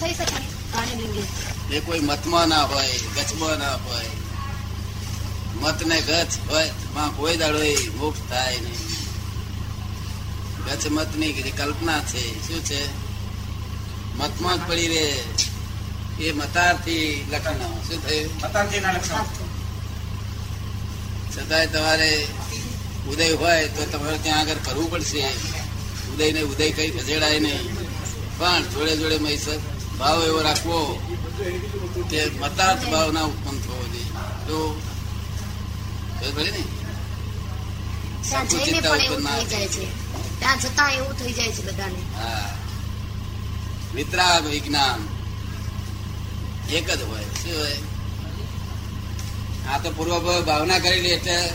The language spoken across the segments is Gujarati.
થઈ શકે. એ કોઈ મતમાં ના હોય ગચમાં ના હોય. મત ને ગચ હોયમાં કોઈ દાડો એ મોક્ષ થાય નહીં. ગચ મતની કલ્પના છે. શું છે? મતમાં જ પડી રે એ મતારથી લખન શું થયું? લક્ષણો છતાંય તમારે ઉદય હોય તો તમારે ત્યાં આગળ કરવું પડશે. ઉદય ને ઉદય કઈ ખસેડાય નહીં. પણ જોડે જોડે મૈસર ભાવ એવો રાખવો કે મતાર્થ ભાવના ઉત્પન્ન થવો જોઈએ. તો ને? ત્યાં જઈને પણ એવું થઈ જાય છે. ત્યાં જતા એવું થઈ જાય છે બધાને. હા. વિતરાગ વિજ્ઞાન એક જ હોય. શું હોય? આ તો પૂર્વ ભાવના કરેલી એટલે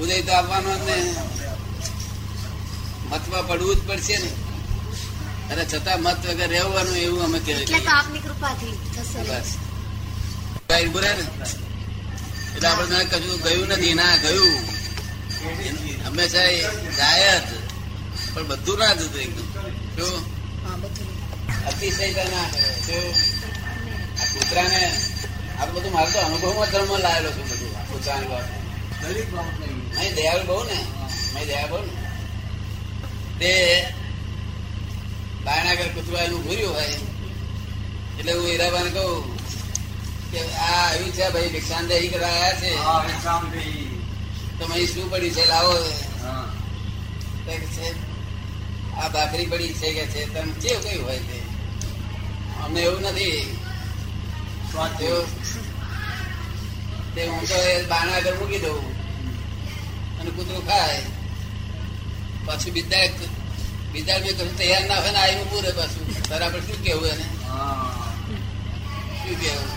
ઉદય તો આપવાનો જ ને. મતમાં પડવું જ પડશે ને. અને છતાં મત વગર રહેવાનું એવું અમે એટલે તો આપની કૃપાથી બસ. બોલે ને? એટલે આપણે કશું ગયું નથી. ના ગયું. હંમેશા જાય જ પણ બધું ના જતું એકદમ. શું અતિશય ના આ કૂતરાને આ બધું મારે તો અનુભવમાં ધર્મ લાવેલો છું બધું. આ કૂતરાની વાત દરેક બાબતને નહીં દયાળુ બહુ ને? નહીં દયા બહુ ને? તે બાયણા આગળ કૂતરું એનું ભૂર્યું હોય એટલે હું હીરાબાને કહું કે આ આવ્યું છે ભાઈ ભિક્ષાંદેહી કરવા આવ્યા છે. તો અહીં શું પડ્યું છે? લાવો. હા. કે છે આ ભાખરી પડી છે કે છે? તમે જે કયું હોય તે. અમને એવું નથી. તે હું તો એ બાણા આગળ મૂકી દઉં. અને કૂતરું ખાય. પાછું બીજા બીજા બે કશું તૈયાર ના હોય ને આવીને પૂરે પાછું. તારે આપણે શું કેવું એને? હા. શું કેવું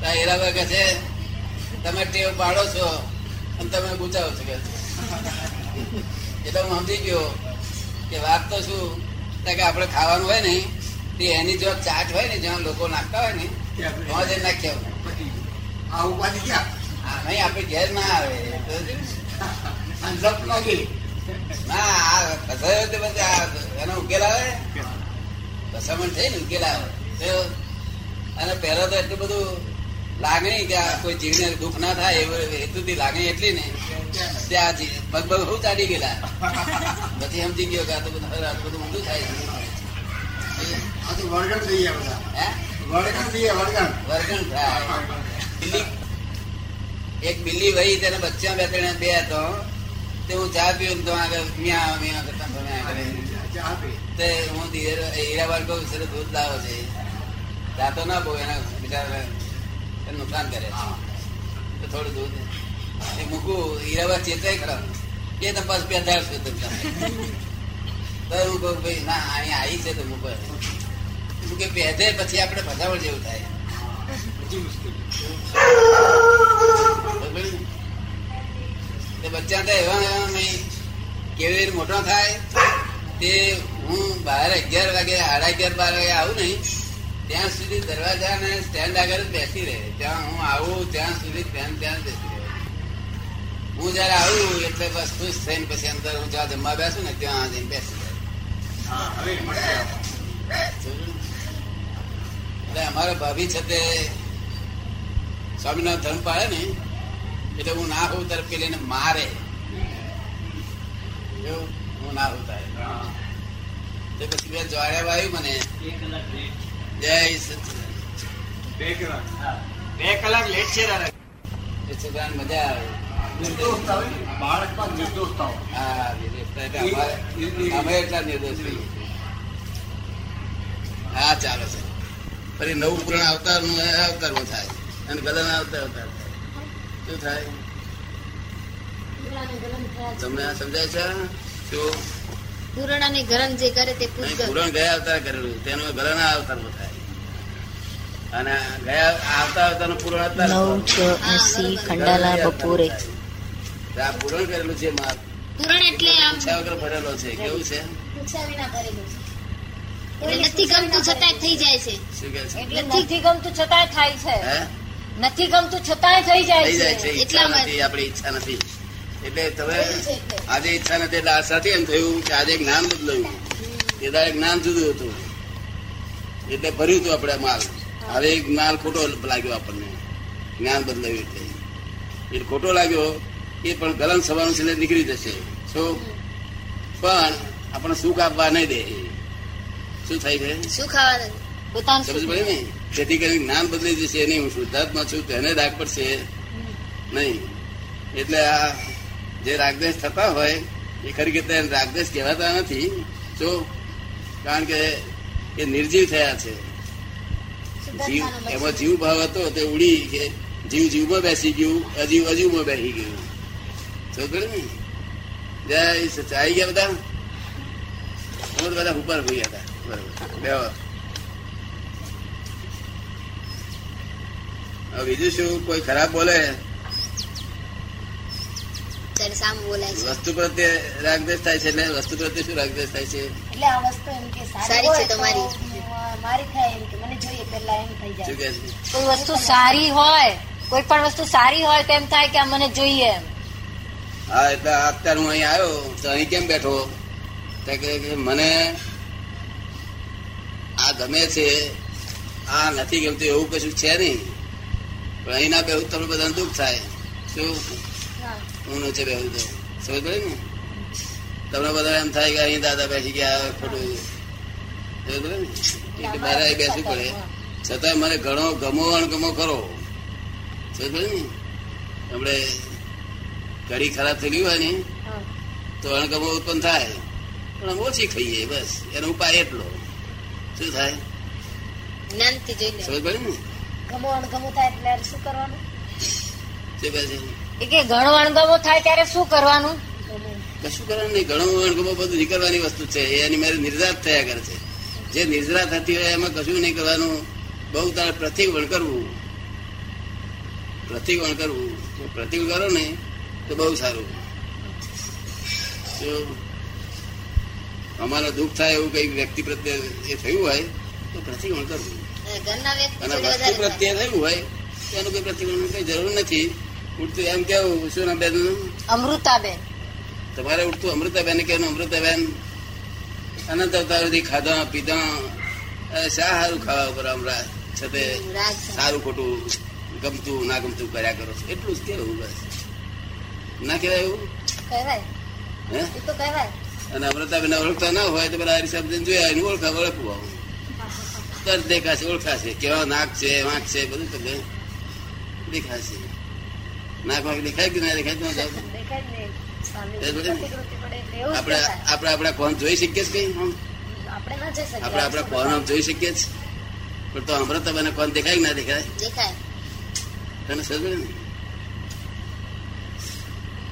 તારા હીરાબા કહે છે તમે ટેવ પાડો છો અને તમે ગુચાવો છો કે. એટલે હું સમજી ગયો કે વાત તો શું? કે આપણે ખાવાનું હોય ને તે એની જો ચાટ હોય ને જ્યાં લોકો નાખતા હોય ને ત્યાં જઈને નાખી આવું પાછી ક્યાં? આ નહીં આપણે ઘેર ના આવે. તો આ જપ ન ફસાયો તે પછી એનો ઉકેલ આવે? ફસામણ થઈ ને ઉકેલ આવે. અને પહેલા તો એટલું બધું લાગણી કે કોઈ જીવને દુઃખ ના થાય એવો હેતુથી લાગણી એટલી ને ત્યાં પગ હું ચાલી ગયેલા. પછી સમજી ગયો કે આ તો બધું આ બધું ઊંધું થાય વળગણ થઈ ગયા બધા. થઈ ગયા. વર્ગણ થાય. એક બિલ્લી વહી તેને બચ્ચા બે ત્રણ બે હતો. તે હું ચા પીવું તો આગળ મિયા મિયા કરતા ભમ્યા કરે તે હું હીરાબાન કહું સર દૂધ લાવો છે. જાતો ના બહુ એના બિચારા નુકસાન કરે તો થોડું દૂધ એ મૂકું હીરાબા ચેતાય ખરા. એ તપાસ બેઠાડશો તમને. તો હું કહું ભાઈ ના અહીંયા આવી છે તો મૂકો. કે પહેરે પછી આપણે ફસાવડ જેવું થાય. પછી મુશ્કેલ. તે બચ્ચા તો એવા એવા નહીં. કેવી રીતે મોટો થાય તે હું બહાર અગિયાર વાગે સાડા અગિયાર બાર વાગે આવું નહીં. ત્યાં સુધી દરવાજા ને સ્ટેન્ડ આગળ બેસી રહે. ત્યાં હું આવું ત્યાં સુધી ત્યાં ત્યાં બેસી રહે. હું જયારે આવું એટલે બસ ખુશ થઈને પછી અંદર હું જ્યાં જમવા બેસું ને ત્યાં જઈને બેસી જાય. એટલે અમારા ભાભી છે તે સ્વામિનારાયણ ધર્મ પાડે ને એટલે હું ના હોઉં ત્યારે પેલીને મારે. એવું? હું ના હોઉં ત્યારે પછી બે જોડ્યા વાયું મને. જય બે કલાક. બે કલાક લેટ છે છોકરાને મજા આવે. હા ચાલે છે ફરી નવું પુરાણ અવતારનું અવતારમાં થાય. અને ગદન અવતાર અવતાર શું થાય. તમને આ સમજાય છે? શું? પુરાણાની ગરમ જે કરે તે નહીં, ગયા અવતાર કરેલું. તેનું ગલન અવતારમાં થાય. અને ગયા આવતા અવતારનું પુરાણ અત્યારે નવ છ એસી ખંડાલા બપોરે. આ પુરાણ કરેલું છે માર પુરાણ એટલે આમ પૂછ્યા વગર ભરેલો છે. કેવું છે? નથી ગમતું છતાંય થઈ જાય છે. શું કે છે? નથી ગમતું છતાંય થાય છે. નથી ગમતું છતાંય થઈ જાય છે. ઈચ્છા નથી આપણી ઈચ્છા નથી. એટલે તમે એટલે. આજે ઈચ્છા નથી એટલે આ સાથે એમ થયું કે આજે જ્ઞાન બદલાયું એ દાડે જ્ઞાન જુદું હતું. એટલે ભર્યું હતું આપણે માલ. હવે એક માલ ખોટો લાગ્યો આપણને. જ્ઞાન બદલાયું એટલે. એટલે ખોટો લાગ્યો એ પણ ગલન સવાનું છે નીકળી જશે. શું? પણ આપણને સુખ આપવા નહીં દે. શું થાય છે? સુખ પોતાનું સમજ પડે ને? જેથી કરીને જ્ઞાન બદલી જશે નહીં. હું શુદ્ધાત્મા છું તેને રાગ પડશે. નહીં. એટલે આ જે રાગદેશ થતા હોય એ ખરી રીતે રાગદેશ કહેવાતા નથી. જો કારણ કે એ નિર્જીવ થયા છે. જીવ એમાં જીવ ભાવ હતો તે ઉડી કે જીવ જીવમાં બેસી ગયું અજીવ અજીવમાં બેસી ગયું. સમજ ને? જય સચ ગયા બધા? બધા ઉપર હોઈ હતા. બરોબર. બેહો. બીજું શું? કોઈ ખરાબ બોલે? વસ્તુ પ્રત્યે રાગદેશ થાય છે એટલે વસ્તુ પ્રત્યે શું રાગદેશ થાય છે? એટલે આ વસ્તુ એમ કે સારી હોય છે તમારી. મારી થાય એમ કે મને જોઈએ પેલા એમ થઈ શું જાય કે છે? કોઈ વસ્તુ સારી હોય કોઈ પણ વસ્તુ સારી હોય તો એમ થાય કે આ મને જોઈએ એમ. હા એટલે અત્યારે હું અહીં આવ્યો તો અહીં કેમ બેઠો? કે મને આ ગમે છે આ નથી ગમતું એવું કશું છે નહીં. પણ અહીંના બેહું તમને બધાને દુઃખ થાય. શું? હું. છે બેહુ તો સમજ પડે ને? તમને બધા એમ થાય કે અહીં દાદા બેસી ગયા ખોટું સમજ પડે ને? એટલે મારે અહીં બેસવું પડે. છતાં મને ઘણો ગમો અણગમો કરો સમજ પડે ને? આપણે ઘડી ખરાબ થઈ ગયું હોય ને તો અણગમો ઉત્પન્ન થાય. પણ ઓછી ખાઈએ બસ. એનો ઉપાય એટલો. શું થાય? સમજ પડે ને? ગમો અણગમો થાય એટલે શું કરવાનું? શું કહે છે એ કે ઘણો અણગમો થાય ત્યારે શું કરવાનું? કશું કરવાનું નહીં. ઘણું અણગમો બધું નીકળવાની વસ્તુ છે. એની મારે નિર્જાત થયા કરે છે. જે નિર્જરા થતી હોય એમાં કશું નહીં કરવાનું. બહુ તારે પ્રતિવણ કરવું. પ્રતિવણ કરવું. પ્રતિવણ કરો ને તો બહુ સારું. અમારે દુઃખ થાય એવું કઈ વ્યક્તિ પ્રત્યે એ થયું હોય તો પ્રતિવણ કરવું. અને વસ્તુ પ્રત્યે થયું હોય એનું કઈ પ્રતિવણ કઈ જરૂર નથી. ઉડતું એમ કેવું શું ના બેન અમૃતાબેન. તમારે ઉઠતું અમૃતાબેન કે અમૃતાબેન અનંત અવતાર સુધી ખાધા પીધા શા સારું ખાવા ઉપર હમણાં છતે સારું ખોટું ગમતું ના ગમતું કર્યા કરો છો? એટલું જ કેવું બસ. ના કહેવાય એવું? કહેવાય. અને અમૃતાબેન ઓળખતા ના હોય તો પેલા હરિસાબ જોયા એનું ઓળખા ઓળખવું આવું. તરત દેખાશે ઓળખાશે. કેવા નાક છે વાંક છે બધું તમને દેખાશે. નાક વાંક દેખાય કે ના દેખાય તો આપણે આપણે આપણા કોણ જોઈ શકીએ છીએ કઈ? આપણે આપણે કોણ આમ જોઈ શકીએ છીએ. પણ તો અમૃતાબેન કોણ દેખાય કે ના દેખાય? દેખાય. તને સમજ ને?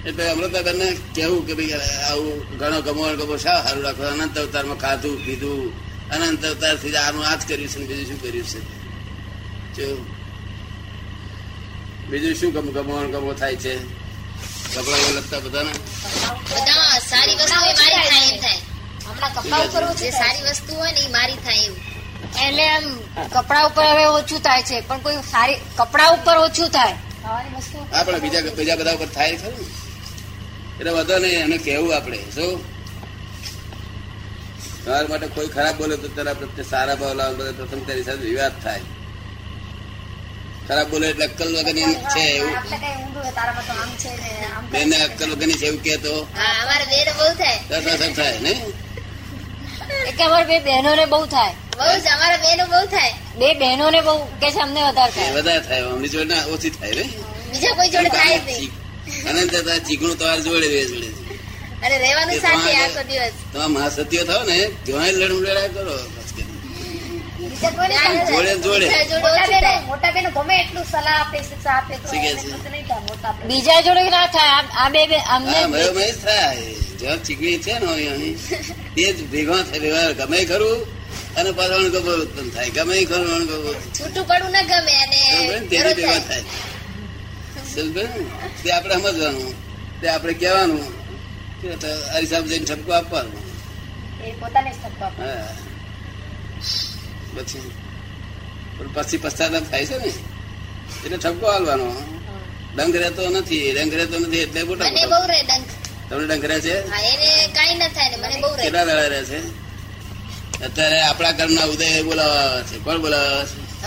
એટલે અમૃતાબેન ને કેવું કે ભાઈ આવું ઘણો ગમો ગમો શા સારું રાખો? અનંત અવતારમાં ખાધું પીધું અનંત અવતારથી આનું આ જ કર્યું છે બીજું શું કર્યું છે? જો બીજું શું ગમ ગમો ગમો થાય છે? કપડા લગતા બધાને બધા સારી વસ્તુ એ મારી થાય એમ. થાય. હમણાં કપડા ઉપર જે સારી વસ્તુ હોય ને એ મારી થાય એવું. એટલે એમ કપડા ઉપર હવે ઓછું થાય છે પણ કોઈ સારી કપડા ઉપર ઓછું થાય. ખાવાની હા પણ બીજા બીજા બધા ઉપર થાય ખરું એટલે વધો નહીં એને કેવું આપણે. શું? તમારા માટે કોઈ ખરાબ બોલે તો તેના પ્રત્યે સારા ભાવ લાવવા બધા પ્રથમ તારી સાથે વિવાદ થાય. ખરાબ બોલે એટલે અક્કલ વગરની છે એવું. ને છે. અક્કલ વગરની છે એવું કે તો? અમારે બેન બહુ થાય. ને એ અમારે બે બહેનોને બહુ થાય. બહુ જ અમારા બહેનો બહુ થાય. બે બહેનોને બહુ કે છે અમને વધારે થાય. વધારે થાય અમની જોડે ઓછી થાય ને બીજા કોઈ જોડે થાય નહીં. અનંત ચીકણું તમારે જોડે બે જોડે. અને રહેવાનું સાથે આખો દિવસ. તમે મહાસત્ય થાવ ને ત્યાં લડવું લડાય કરો જોડે જોડે. બીજા જોડે મોટા. ગમે એટલું સલાહ આપે શિક્ષા આપે તો. બીજા ના થાય. આ- આ બે બે- અમને હા મયો મય જ થાય. જ્યાં ચીકણી છે ને અહીંયાની, તે જ ભેગા થાય ગમે ખરું અને પાછો ગબર ઉત્પન્ન થાય. ગમે ખરું અણગમો છૂટું પડવું ના ગમે અને તેને ભેગા થાય. તે આપણે સમજવાનું તે આપણે કહેવાનું. હરિસાબ જઈને ઠપકો આપવાનો. પછી પછી પશ્ચાતાપ થાય છે ને. એટલે ઠપકો હાલવાનો. ડંખ રહેતો નથી ડંખ રહેતો નથી એટલે મોટા તમને ડંખ રહે છે? ના ને કેટલા દાડા રહે છે? અત્યારે આપણા કર્મના ઉદય બોલાવા છે. કોણ બોલાવા છે?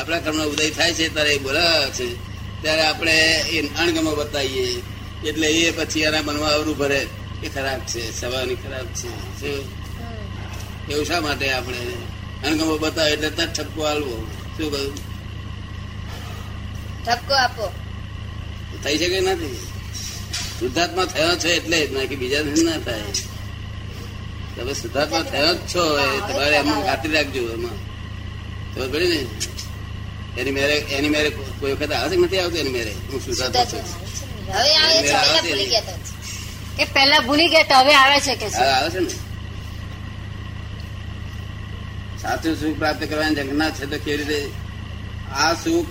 આપણા કર્મ ઉદય થાય છે ત્યારે બોલાવા છે. ત્યારે આપણે એ અણગમો બતાવીએ. એટલે એ પછી એના મનમાં અવરું ભરે એ ખરાબ છે સવાની ખરાબ છે એવું શા માટે આપણે? અણગમો બતાવે એટલે તરત ઠપકો આલવો. શું કહ્યું? ઠપકો આપો. થઈ શકે નથી. શુદ્ધાત્મા થયો છે એટલે જ નાખી બીજા ના થાય. તમે શુદ્ધાત્મા થયો જ છો તમારે એમાં ખાતરી રાખજો એમાં. ખબર પડી ને? એની મેરે એની મેરે કોઈ વખત આવે નથી આવતું એની મેરે? હું શુદ્ધાત્મા છું. હવે આવે છે પહેલા ભૂલી ગયા કે પહેલા ભૂલી ગયા તો હવે આવે છે કે આવે છે ને. સાચું સુખ પ્રાપ્ત કરવાની જગના છે તો કેવી રીતે? આ સુખ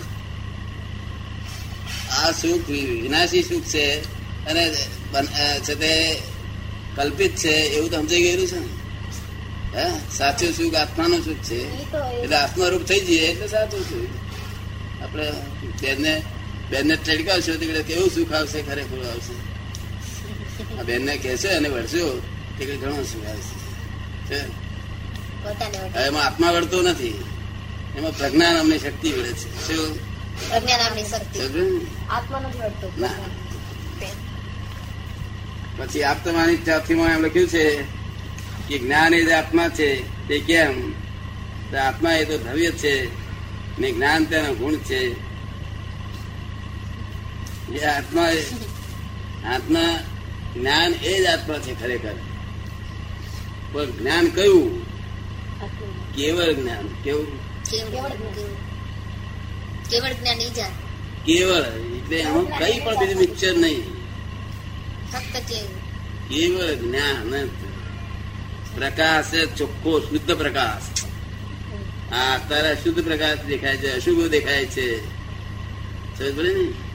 આ સુખ વિનાશી સુખ છે અને છે તે કલ્પિત છે એવું તો સમજાઈ ગયેલું છે ને. હે? સાચું સુખ આત્માનું સુખ છે. એટલે આત્મારૂપ થઈ જઈએ એટલે સાચું સુખ. આપણે બેનને બેનને ટડકાવશો તો કેવું સુખ આવશે? ખરેખર આવશે. આ બેનને કહેશો અને વળશો તે ઘણું સુખ આવશે. એમાં આત્મા વળતો નથી. એમાં પ્રજ્ઞા નામની શક્તિ વળે છે. શું? પ્રજ્ઞા નામની શક્તિ? આત્મા નથી વળતો. પછી આપતમાની ચાથીમાં એમ લખ્યું છે કે જ્ઞાન એ જે આત્મા છે તે કેમ? આત્મા એ તો ભવ્ય છે ને જ્ઞાન તેનો ગુણ છે. જે આત્મા આત્મા જ્ઞાન એ જ આત્મા છે ખરેખર. પણ જ્ઞાન કયું? કેવળ જ્ઞાન. કેવું? કેવળ જ્ઞાન. કેવળ એટલે એમાં કઈ પણ બીજું મિક્સર નહીં. ફક્ત કેવળ જ્ઞાન પ્રકાશ ચોખ્ખો શુદ્ધ પ્રકાશ. આ અત્યારે શુદ્ધ પ્રકાશ દેખાય છે અશુભ દેખાય છે. સમજ પડી ને?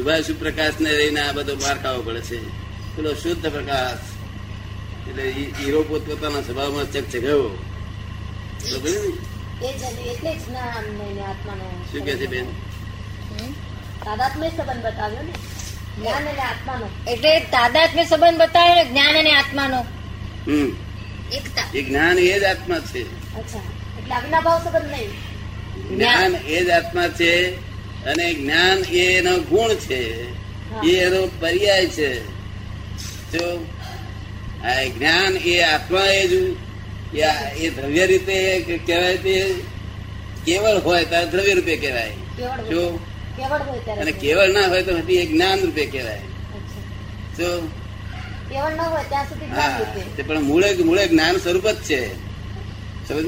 શુભાશુભ પ્રકાશ ને રહીને આ બધો માર ખાવો પડે છે. પેલો શુદ્ધ પ્રકાશ. એટલે હીરો પોત પોતાના સ્વભાવમાં ચકચકાયો. શું કે છે બેન? તાદાત્મ્ય સંબંધ બતાવ્યો ને? જ્ઞાન અને આત્માનો. એટલે તાદાત્મ્ય સંબંધ બતાવ્યો ને જ્ઞાન અને આત્માનો. હમ. એકતા. એ જ્ઞાન એ જ આત્મા છે. અચ્છા. એટલે અવિનાભાવ સંબંધ નહીં. જ્ઞાન એ જ આત્મા છે. અને જ્ઞાન એ એનો ગુણ છે. એ એનો પર્યાય છે. જો આ જ્ઞાન એ આત્મા એ જ એ દ્રવ્ય રીતે કહેવાય તે કેવળ હોય ત્યારે દ્રવ્ય રૂપે કહેવાય. જો અને કેવળ ના હોય તો એ જ્ઞાન રૂપે કહેવાય. જો હા પણ મૂળે મૂળે જ્ઞાન સ્વરૂપ જ છે. સમજ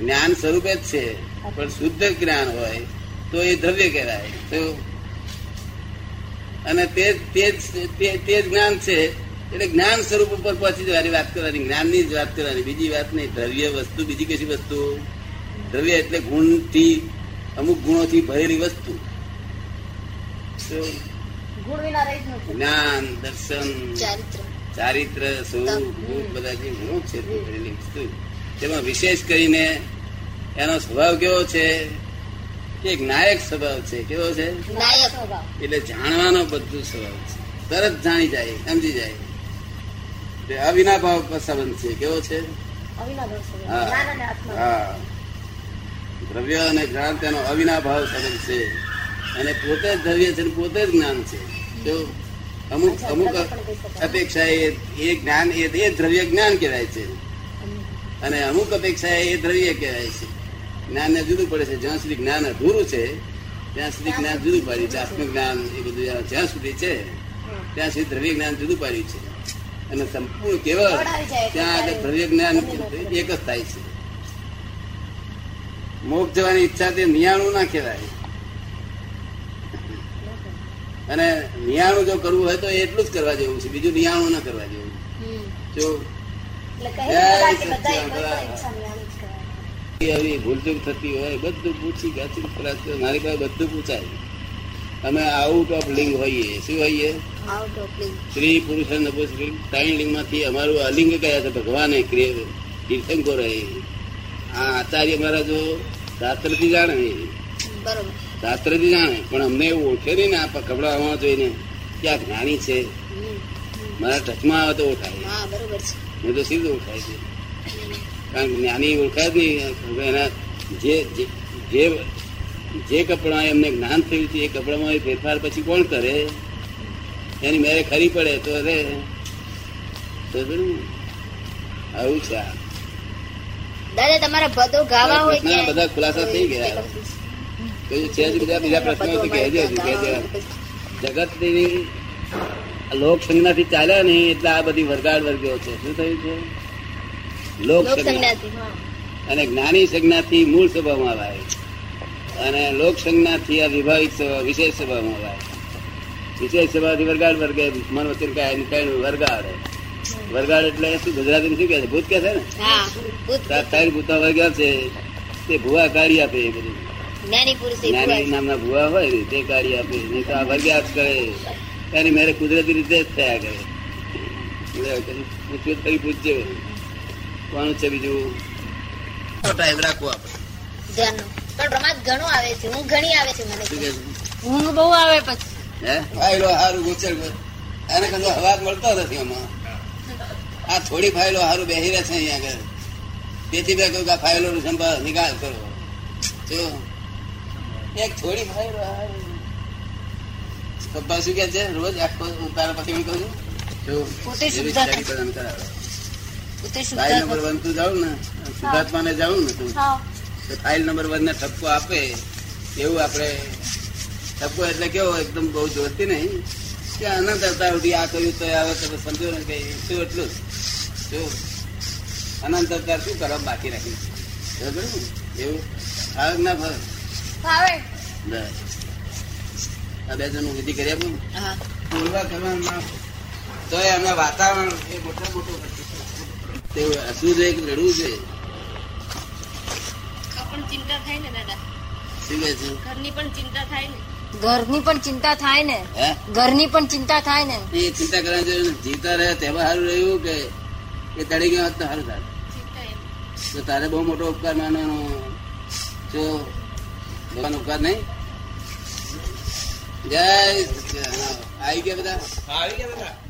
જ્ઞાન સ્વરૂપ જ છે. પણ શુદ્ધ જ્ઞાન હોય તો એ દ્રવ્ય કહેવાય. તો અને તે જ્ઞાન છે. એટલે જ્ઞાન સ્વરૂપ ઉપર પહોંચી જવાની વાત કરવાની જ્ઞાનની જ વાત કરવાની. બીજી વાત નહીં દ્રવ્ય વસ્તુ બીજી કશી વસ્તુ? દ્રવ્ય એટલે ગુણથી અમુક ગુણોથી ભરેલી વસ્તુ. તો ગુણ વિના રહી જ નથી. જ્ઞાન દર્શન ચારિત્ર. ચારિત્ર સ્વરૂપ રૂપ બધા જે ગુણો છે ભરેલી વસ્તુ. તેમાં વિશેષ કરીને એનો સ્વભાવ કેવો છે? એક નાયક સ્વભાવ છે? કેવો છે? નાયક સ્વભાવ. એટલે જાણવાનો બધું સ્વભાવ છે. તરત જાણી જાય સમજી જાય. તે અવિનાભાવ સંબંધ છે. કેવો છે? હા. દ્રવ્ય અને જ્ઞાન તેનો અવિનાભાવ સંબંધ છે. અને પોતે જ દ્રવ્ય છે પોતે જ જ્ઞાન છે. તો અમુક અમુક. અપેક્ષા એ જ્ઞાન એ એ દ્રવ્ય જ્ઞાન કહેવાય છે. અને અમુક અપેક્ષા એ દ્રવ્ય કહેવાય છે. જ્ઞાન ને જુદું પડે છે. જ્યાં સુધી જ્ઞાન અધૂરું છે ત્યાં સુધી જ્ઞાન જુદું પાડ્યું છે. આત્મજ્ઞાન એ બધું જ્યાં સુધી છે ત્યાં સુધી દ્રવ્ય જ્ઞાન જુદું પાડ્યું છે. અને સંપૂર્ણ કેવળ ત્યાં આગળ દ્રવ્ય જ્ઞાન એક જ થાય છે. મોક્ષ જવાની ઈચ્છા તે નિયાણું ના કહેવાય. અને નિયાણું જો કરવું હોય તો એટલું જ કરવા જેવું છે. બીજું નિયાણું ના કરવા જેવું. જો આવી ભૂલચૂક થતી હોય બધું પૂછી ગાચી મારી પાસે બધું પૂછાય. અમે આઉટ ઓફ લિંગ હોઈએ. શું હોઈએ? સ્ત્રી પુરુષ લિંગ. ત્રણ લિંગમાંથી અમારું અલિંગ કયા છે ભગવાને તીર્થંકરો એ આ આચાર્ય મારા જો શાસ્ત્રથી જાણે. શાસ્ત્રથી જાણે. પણ અમને એવું ઓળખે નહીં ને આ કપડામાં જોઈને. કે આ જ્ઞાની છે. મારા ટચમાં આવે તો ઓળખાય. હા તો સીધું ઓળખાય છે. કારણ કે જ્ઞાની ઓળખાય જ નહીં એના જે જે- કપડા એમને જ્ઞાન થયું છે એ કપડામાં એ ફેરફાર પછી કોણ કરે? એની મેરે ખરી પડે તો રે. તો બરાબર ને? આવું છે. દાદા તમારા પદો ગાવા હોય પ્રશ્નના બધા ખુલાસા થઈ ગયા. કયું છે જ બીજા બીજા પ્રશ્નો તો કહેજો હજુ, કહેજો. લોક સંજ્ઞાથી ચાલ્યા નહીં એટલે આ બધી વરગાડ વર્ગ્યો છે. શું થયું છે? લોક. અને જ્ઞાની સંજ્ઞાથી મૂળ સ્વભાવમાં આવે અને લોક સંજ્ઞાથી આ વિભાવિક સ્વભાવ વિશેષ સ્વભાવમાં આવે વિશેષ સ્વભાવથી વરગાડ વર્ગે મન વચન કાય વરગાડ. વરગાડ એટલે શું ગુજરાતી શું કે છે? ભૂત કે છે ને? તાર ત્રણ ભૂતા વર્ગ્યા છે તે ભૂવા કાઢી આપે એ બધું. જ્ઞાની. નામના ભૂવા હોય તે કાઢી આપે. નહીં તો આ વર્ગ્યા કરે. એની મેરે કુદરતી રીતે જ થયા કરે. પૂછ્યું ફરી પૂછજો કોનું છે બીજું? ટાઈમ રાખો આપણે. ધ્યાનનું. પણ રમાત ઘણું આવે છે. હું ઘણી આવે છે મને શું કે છે? ઊંઘ બહુ આવે પછી. હે? ફાઇલો હારું ગુચર એને કદો હવા મળતો નથી આમાં. આ થોડી ફાઇલો હારું બેસી રહે છે અહીંયા આગળ. તેથી મેં કહ્યું કે આ ફાઇલો નો સંભાળ નિકાલ કરો. જો. એક થોડી ફાઇલો હારું. પપ્પા શું કે છે? રોજ આખો હું તારા પછી હું કહું છું. જો, પોતે કરાવે. ફાઇલ નંબર વન તું જાઉં ને શુદ્ધાત્માને જાઉં ને તું. તો ફાઇલ નંબર વન ને ઠપકો આપે. એવું આપણે ઠપકો એટલે કેવો એકદમ બહુ જોરથી નહીં. કે અનંત અવતાર સુધી આ કર્યું તો આવે તમે સમજો ને કે શું એટલું જ. અનંત અવતાર શું કરવા બાકી રાખી બરાબર એવું? ફાવે ના ફાવે ફાવે. આ બે જણ વિધિ કરી આપું પૂર્વા કરવાનું ના તો એમના વાતાવરણ એ મોટા મોટું તે ચિંતા થાય ને દાદા. ઘરની પણ ચિંતા થાય ને. ઘરની પણ ચિંતા થાય ને? ઘરની પણ ચિંતા થાય ને? એ ચિંતા કરવાની જરૂર નથી. રહે તેમાં સારું રહ્યું કે એ તળી ગયો હોત તો સારું થાય તો તારે બહુ મોટો ઉપકાર માનવાનો જો ભગવાન ઉપકાર નહીં? જય આવી. ગયા બધા? આવી ગયા બધા.